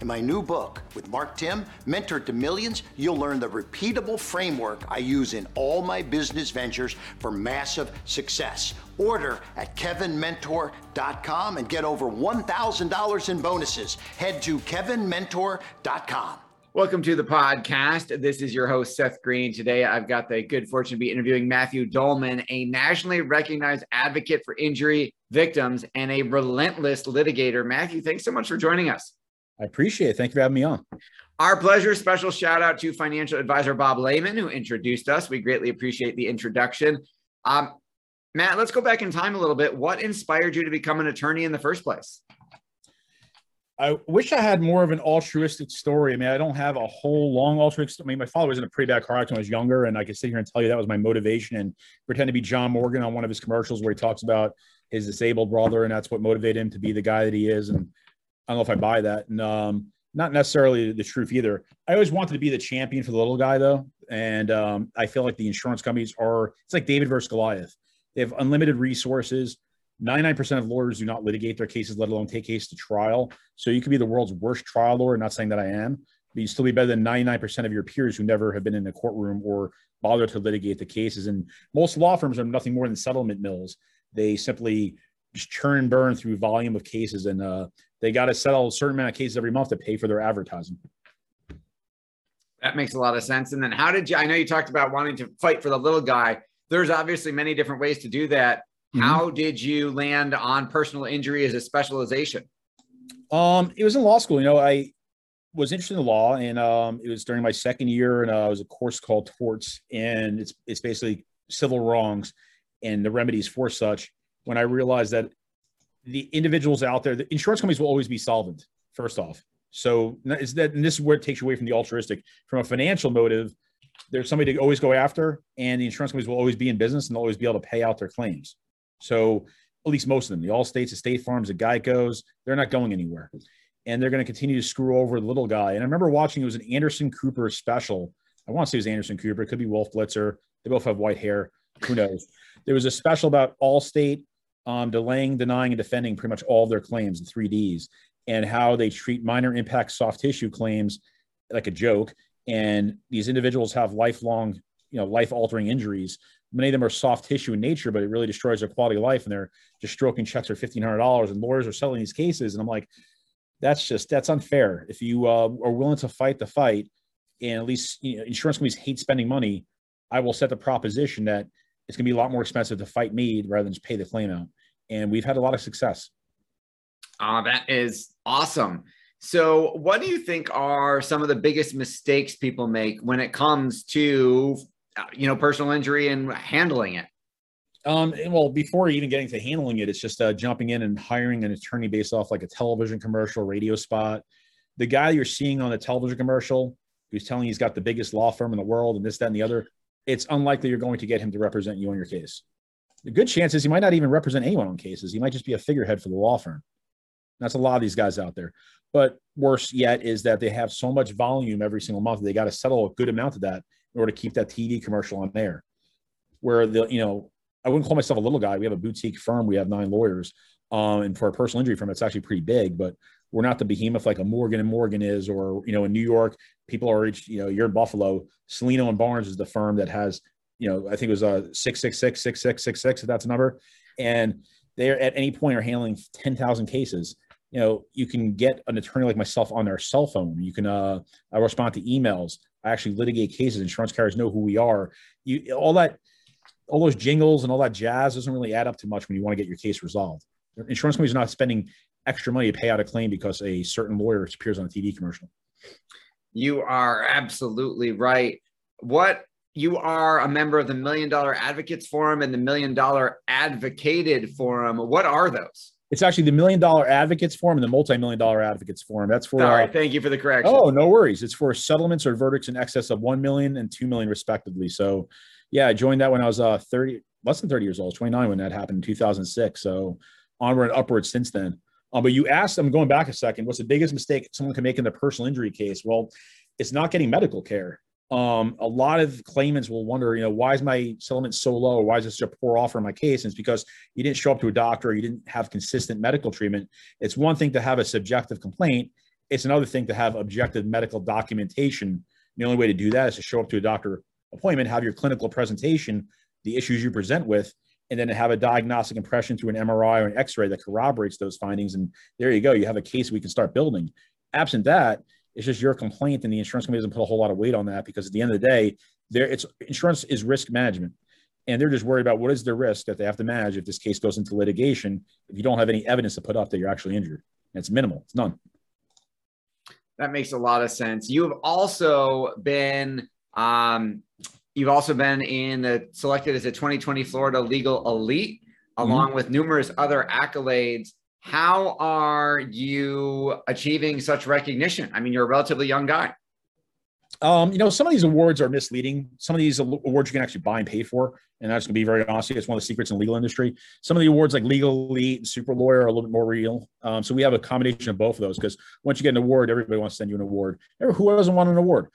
In my new book with Mark Timm, Mentor to Millions, you'll learn the repeatable framework I use in all my business ventures for massive success. Order at kevinmentor.com and get over $1,000 in bonuses. Head to kevinmentor.com. Welcome to the podcast. This is your host, Seth Greene. Today, I've got the good fortune to be interviewing Matthew Dolman, a nationally recognized advocate for injury victims and a relentless litigator. Matthew, thanks so much for joining us. I appreciate it. Thank you for having me on. Our pleasure. Special shout out to financial advisor Bob Lehman, who introduced us. We greatly appreciate the introduction. Um, Matt, let's go back in time a little bit. What inspired you to become an attorney in the first place? I wish I had more of an altruistic story. I mean, I don't have a whole long altruistic. Story. I mean, my father was in a pretty bad car accident when I was younger, and I could sit here and tell you that was my motivation and pretend to be John Morgan on one of his commercials where he talks about his disabled brother, and that's what motivated him to be the guy that he is. And I don't know if I buy that. And um, not necessarily the truth either. I always wanted to be the champion for the little guy, though. And um, I feel like the insurance companies are, it's like David versus Goliath. They have unlimited resources. 99% of lawyers do not litigate their cases, let alone take cases to trial. So you could be the world's worst trial lawyer. Not saying that I am, but you still be better than 99% of your peers who never have been in a courtroom or bother to litigate the cases. And most law firms are nothing more than settlement mills. They simply just churn and burn through volume of cases, and uh, they got to settle a certain amount of cases every month to pay for their advertising. That makes a lot of sense. And then, how did you? I know you talked about wanting to fight for the little guy. There's obviously many different ways to do that. Mm-hmm. How did you land on personal injury as a specialization? Um, it was in law school. You know, I was interested in law, and um, it was during my second year, and uh, it was a course called torts, and it's it's basically civil wrongs and the remedies for such. When I realized that the individuals out there, the insurance companies will always be solvent. First off, so is that and this is where it takes you away from the altruistic. From a financial motive, there's somebody to always go after, and the insurance companies will always be in business and they'll always be able to pay out their claims. So at least most of them, the Allstates, the State Farms, the Geicos, they're not going anywhere, and they're going to continue to screw over the little guy. And I remember watching it was an Anderson Cooper special. I want to say it was Anderson Cooper. It could be Wolf Blitzer. They both have white hair. Who knows? There was a special about Allstate um, delaying, denying, and defending pretty much all their claims, the three Ds, and how they treat minor impact soft tissue claims like a joke. And these individuals have lifelong, you know, life altering injuries. Many of them are soft tissue in nature, but it really destroys their quality of life. And they're just stroking checks for fifteen hundred dollars, and lawyers are selling these cases. And I'm like, that's just that's unfair. If you uh, are willing to fight the fight, and at least you know, insurance companies hate spending money, I will set the proposition that it's going to be a lot more expensive to fight me rather than just pay the claim out and we've had a lot of success. Uh, that is awesome. So, what do you think are some of the biggest mistakes people make when it comes to, uh, you know, personal injury and handling it? Um, well, before even getting to handling it, it's just uh, jumping in and hiring an attorney based off like a television commercial, radio spot. The guy you're seeing on the television commercial who's telling you he's got the biggest law firm in the world and this, that, and the other, it's unlikely you're going to get him to represent you on your case the good chance is he might not even represent anyone on cases. He might just be a figurehead for the law firm. That's a lot of these guys out there. But worse yet is that they have so much volume every single month. They got to settle a good amount of that. in order to keep that TV commercial on there. Where the, you know, I wouldn't call myself a little guy. We have a boutique firm. We have nine lawyers. Um, and for a personal injury firm, it's actually pretty big, but we're not the behemoth like a Morgan and Morgan is, or, you know, in New York, people are, you know, you're in Buffalo, Cellino and Barnes is the firm that has, you know, I think it was a six, six, six, six, six, six, six, if that's a number. And they're at any point are handling 10,000 cases. You know, you can get an attorney like myself on their cell phone. You can, uh, I respond to emails. I actually litigate cases. Insurance carriers know who we are. You, all that, all those jingles and all that jazz doesn't really add up to much when you want to get your case resolved. Insurance companies are not spending extra money to pay out a claim because a certain lawyer appears on a TV commercial. You are absolutely right. What you are a member of the Million Dollar Advocates Forum and the Million Dollar Advocated Forum. What are those? It's actually the Million Dollar Advocates Forum and the Multi Million Dollar Advocates Forum. That's for. All right. uh, thank you for the correction. Oh, no worries. It's for settlements or verdicts in excess of one million and two million, respectively. So, yeah, I joined that when I was uh, 30, less than 30 years old, 29 when that happened in 2006. So, onward and upward since then. Um, but you asked, I'm going back a second, what's the biggest mistake someone can make in their personal injury case? Well, it's not getting medical care um, a lot of claimants will wonder, you know, why is my settlement so low? Why is this such a poor offer in my case? And it's because you didn't show up to a doctor, you didn't have consistent medical treatment. It's one thing to have a subjective complaint. It's another thing to have objective medical documentation. The only way to do that is to show up to a doctor appointment, have your clinical presentation, the issues you present with, and then have a diagnostic impression through an MRI or an X-ray that corroborates those findings. And there you go. You have a case we can start building. Absent that, it's just your complaint, and the insurance company doesn't put a whole lot of weight on that because at the end of the day, there it's insurance is risk management, and they're just worried about what is the risk that they have to manage if this case goes into litigation. If you don't have any evidence to put up that you're actually injured, and it's minimal. It's none. That makes a lot of sense. You have also been um, you've also been in the selected as a 2020 Florida Legal Elite, mm-hmm. along with numerous other accolades. How are you achieving such recognition? I mean, you're a relatively young guy. Um, you know, some of these awards are misleading. Some of these awards you can actually buy and pay for, and that's going to be very honest. It's one of the secrets in the legal industry. Some of the awards, like Legal Elite and Super Lawyer, are a little bit more real. Um, so we have a combination of both of those because once you get an award, everybody wants to send you an award. Who doesn't want an award?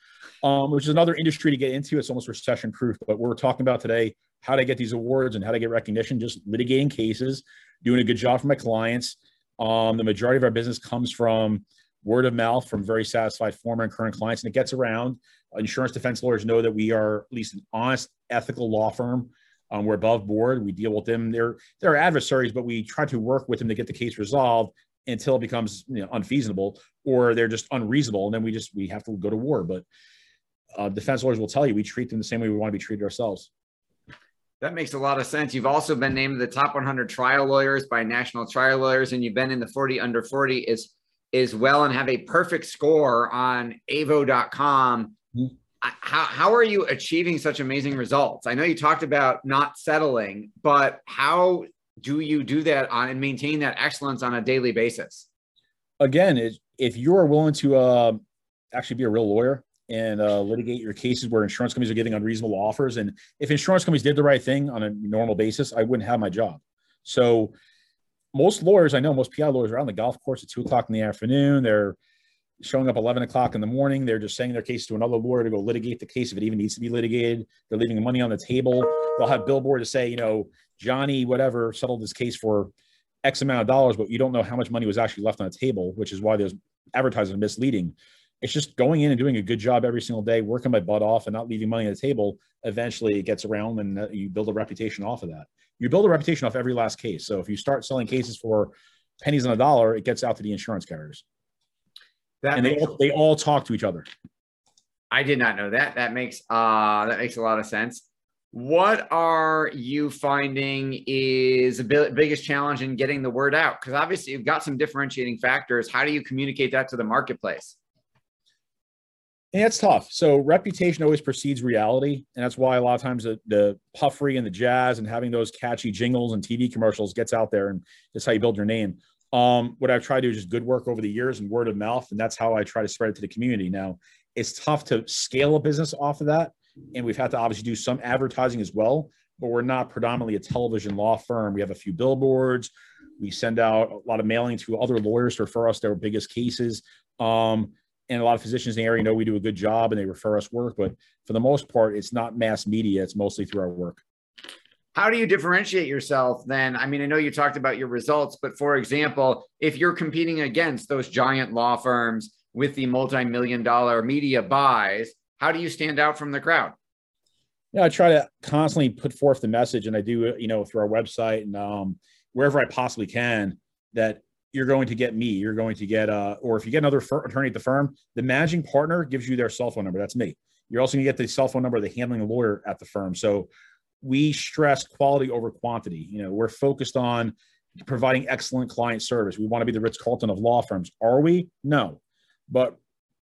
Um, which is another industry to get into. It's almost recession proof. But we're talking about today how to get these awards and how to get recognition. Just litigating cases, doing a good job for my clients. Um, the majority of our business comes from word of mouth from very satisfied former and current clients, and it gets around. Insurance defense lawyers know that we are at least an honest, ethical law firm. Um, we're above board. We deal with them. They're they're adversaries, but we try to work with them to get the case resolved until it becomes you know, unfeasible or they're just unreasonable, and then we just we have to go to war. But uh, defense lawyers will tell you we treat them the same way we want to be treated ourselves. That makes a lot of sense. You've also been named the top 100 trial lawyers by National Trial Lawyers, and you've been in the 40 under 40 as, as well and have a perfect score on avvo.com. Mm-hmm. How, how are you achieving such amazing results? I know you talked about not settling, but how do you do that on and maintain that excellence on a daily basis? Again, if you're willing to uh, actually be a real lawyer, and uh, litigate your cases where insurance companies are giving unreasonable offers. And if insurance companies did the right thing on a normal basis, I wouldn't have my job. So most lawyers I know, most PI lawyers are on the golf course at two o'clock in the afternoon. They're showing up 11 o'clock in the morning. They're just saying their case to another lawyer to go litigate the case if it even needs to be litigated. They're leaving money on the table. They'll have billboard to say, you know, Johnny, whatever, settled this case for X amount of dollars, but you don't know how much money was actually left on the table, which is why there's advertising misleading it's just going in and doing a good job every single day, working my butt off and not leaving money on the table. Eventually it gets around and uh, you build a reputation off of that. You build a reputation off every last case. So if you start selling cases for pennies on a dollar, it gets out to the insurance carriers. That and they, all, they all talk to each other. I did not know that. That makes uh that makes a lot of sense. What are you finding is the biggest challenge in getting the word out? Because obviously you've got some differentiating factors. How do you communicate that to the marketplace? And it's tough. So reputation always precedes reality, and that's why a lot of times the, the puffery and the jazz and having those catchy jingles and TV commercials gets out there, and that's how you build your name. Um, what I've tried to do is just good work over the years and word of mouth, and that's how I try to spread it to the community. Now, it's tough to scale a business off of that, and we've had to obviously do some advertising as well. But we're not predominantly a television law firm. We have a few billboards. We send out a lot of mailing to other lawyers to refer us their biggest cases. Um, and a lot of physicians in the area know we do a good job and they refer us work. But for the most part, it's not mass media; it's mostly through our work. How do you differentiate yourself then? I mean, I know you talked about your results, but for example, if you're competing against those giant law firms with the multi-million dollar media buys, how do you stand out from the crowd? Yeah, I try to constantly put forth the message, and I do, you know, through our website and um, wherever I possibly can, that you're going to get me. You're going to get, uh, or if you get another fir- attorney at the firm, the managing partner gives you their cell phone number. That's me. You're also going to get the cell phone number of the handling lawyer at the firm. So we stress quality over quantity. You know, we're focused on providing excellent client service. We want to be the Ritz Carlton of law firms. Are we? No, but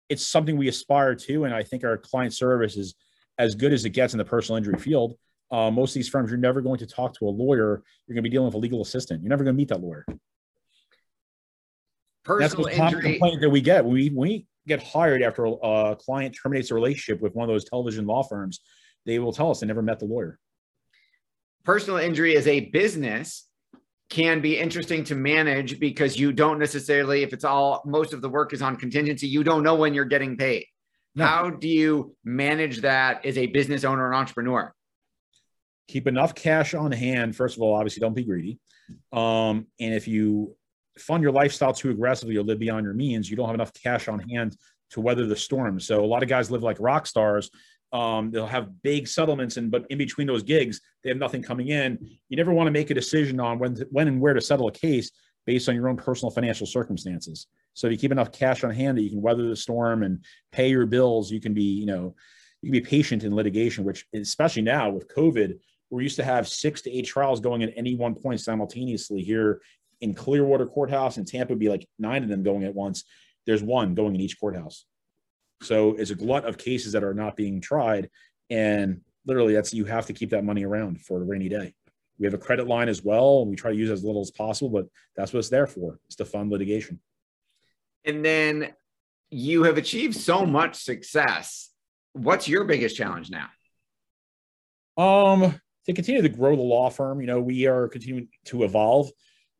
it's something we aspire to, and I think our client service is as good as it gets in the personal injury field. Uh, most of these firms, you're never going to talk to a lawyer. You're going to be dealing with a legal assistant. You're never going to meet that lawyer. Personal That's injury. complaint that we get. When we, we get hired after a client terminates a relationship with one of those television law firms, they will tell us they never met the lawyer. personal injury as a business can be interesting to manage because you don't necessarily, if it's all most of the work is on contingency, you don't know when you're getting paid. No. How do you manage that as a business owner and entrepreneur? keep enough cash on hand. First of all, obviously, don't be greedy. Um, and if you fund your lifestyle too aggressively or live beyond your means, you don't have enough cash on hand to weather the storm. So a lot of guys live like rock stars. Um, they'll have big settlements, and but in between those gigs, they have nothing coming in. You never want to make a decision on when, when and where to settle a case based on your own personal financial circumstances. So if you keep enough cash on hand that you can weather the storm and pay your bills, you can be, you know, you can be patient in litigation, which especially now with COVID, we're used to have six to eight trials going at any one point simultaneously here in Clearwater Courthouse and Tampa would be like nine of them going at once. There's one going in each courthouse. So it's a glut of cases that are not being tried. And literally that's you have to keep that money around for a rainy day. We have a credit line as well. And we try to use as little as possible, but that's what it's there for. It's to fund litigation. And then you have achieved so much success. What's your biggest challenge now? Um, to continue to grow the law firm, you know, we are continuing to evolve.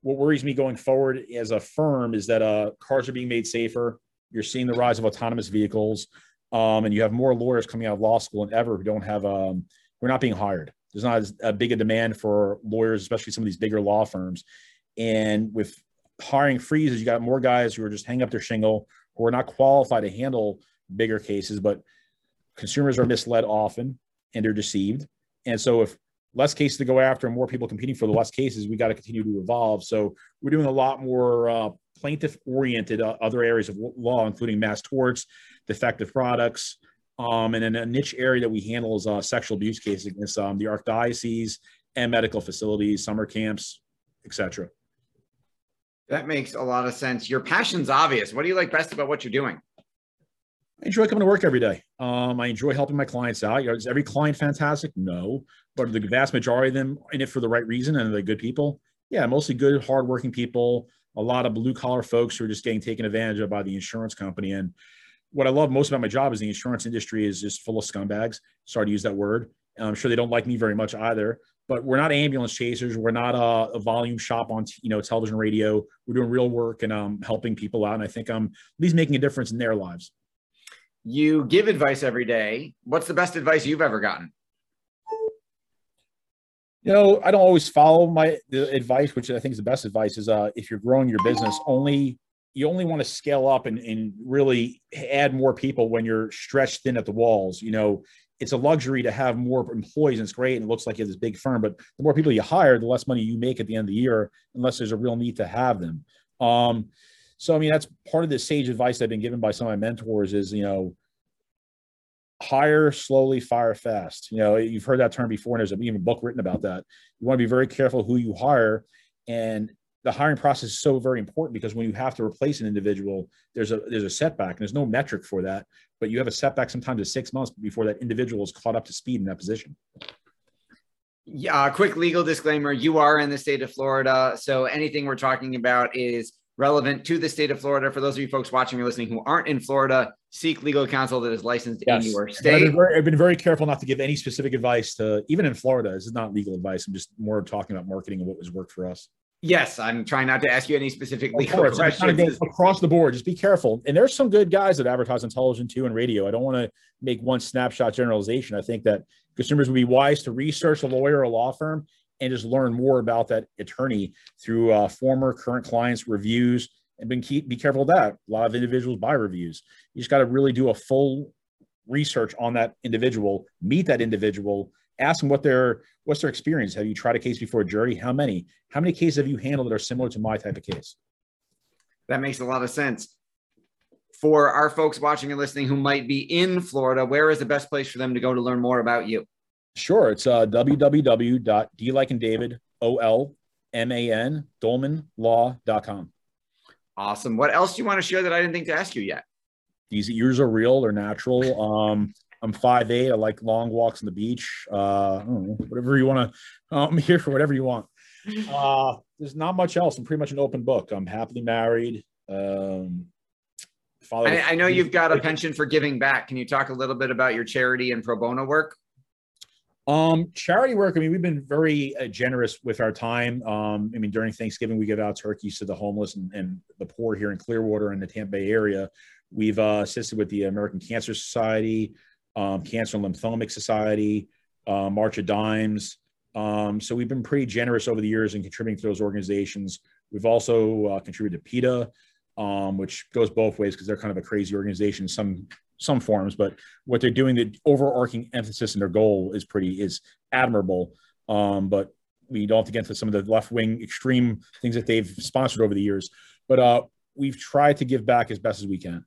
What worries me going forward as a firm is that uh, cars are being made safer. You're seeing the rise of autonomous vehicles, um, and you have more lawyers coming out of law school than ever who don't have, um, who are not being hired. There's not as a big a demand for lawyers, especially some of these bigger law firms. And with hiring freezes, you got more guys who are just hanging up their shingle, who are not qualified to handle bigger cases, but consumers are misled often and they're deceived. And so if less cases to go after and more people competing for the less cases, we got to continue to evolve. So we're doing a lot more uh, plaintiff oriented uh, other areas of law, including mass torts, defective products. Um, and then a niche area that we handle is uh, sexual abuse cases against um, the archdiocese and medical facilities, summer camps, etc. That makes a lot of sense. Your passion's obvious. What do you like best about what you're doing? I enjoy coming to work every day. Um, I enjoy helping my clients out. You know, is every client fantastic? No, but the vast majority of them in it for the right reason and they're good people. Yeah, mostly good, hardworking people. A lot of blue collar folks who are just getting taken advantage of by the insurance company. And what I love most about my job is the insurance industry is just full of scumbags. Sorry to use that word. I'm sure they don't like me very much either. But we're not ambulance chasers. We're not a, a volume shop on you know television, radio. We're doing real work and um, helping people out. And I think I'm at least making a difference in their lives. You give advice every day. What's the best advice you've ever gotten? You know, I don't always follow my the advice, which I think is the best advice is uh, if you're growing your business, only you only want to scale up and, and really add more people when you're stretched thin at the walls. You know, it's a luxury to have more employees and it's great and it looks like you have this big firm, but the more people you hire, the less money you make at the end of the year, unless there's a real need to have them. Um, so, I mean, that's part of the sage advice I've been given by some of my mentors is, you know, hire slowly, fire fast. You know, you've heard that term before, and there's even a book written about that. You want to be very careful who you hire. And the hiring process is so very important because when you have to replace an individual, there's a there's a setback, and there's no metric for that. But you have a setback sometimes of six months before that individual is caught up to speed in that position. Yeah, quick legal disclaimer. You are in the state of Florida. So anything we're talking about is relevant to the state of Florida. For those of you folks watching or listening who aren't in Florida, seek legal counsel that is licensed Yes. in your I've state. been, very, I've been very careful not to give any specific advice to even in Florida. This is not legal advice. I'm just more talking about marketing and what was worked for us. Yes, I'm trying not to ask you any specific legal course, questions. across the board. Just be careful. And there's some good guys that advertise on television too and radio. I don't want to make one snapshot generalization. I think that consumers would be wise to research a lawyer or a law firm and just learn more about that attorney through uh, former, current clients' reviews. And been keep, be careful of that. A lot of individuals buy reviews. You just got to really do a full research on that individual, meet that individual, ask them what their what's their experience. Have you tried a case before a jury? How many? How many cases have you handled that are similar to my type of case? That makes a lot of sense. For our folks watching and listening who might be in Florida, where is the best place for them to go to learn more about you? Sure. It's uh, www.d like in David, O L M A N, dolmanlaw.com. Awesome. What else do you want to share that I didn't think to ask you yet? These ears are real, they're natural. Um, I'm 5'8. I like long walks on the beach. Uh, know, whatever you want to, I'm here for whatever you want. Uh, there's not much else. I'm pretty much an open book. I'm happily married. Um, I, I know you've got a penchant for giving back. Can you talk a little bit about your charity and pro bono work? Um, charity work. I mean, we've been very uh, generous with our time. Um, I mean, during Thanksgiving, we give out turkeys to the homeless and, and the poor here in Clearwater and the Tampa Bay area. We've uh, assisted with the American Cancer Society, um, Cancer and Lymphomic Society, uh, March of Dimes. Um, so we've been pretty generous over the years in contributing to those organizations. We've also uh, contributed to PETA, um, which goes both ways because they're kind of a crazy organization some some forms. But what they're doing, the overarching emphasis and their goal is pretty is admirable. Um, but we don't have to get into some of the left wing extreme things that they've sponsored over the years. But uh, we've tried to give back as best as we can.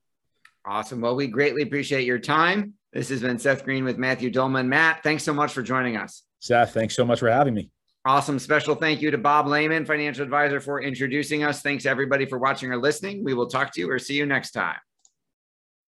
Awesome. Well, we greatly appreciate your time. This has been Seth Greene with Matthew Dolman. Matt, thanks so much for joining us. Seth, thanks so much for having me. Awesome. Special thank you to Bob Lehman, financial advisor, for introducing us. Thanks everybody for watching or listening. We will talk to you or see you next time.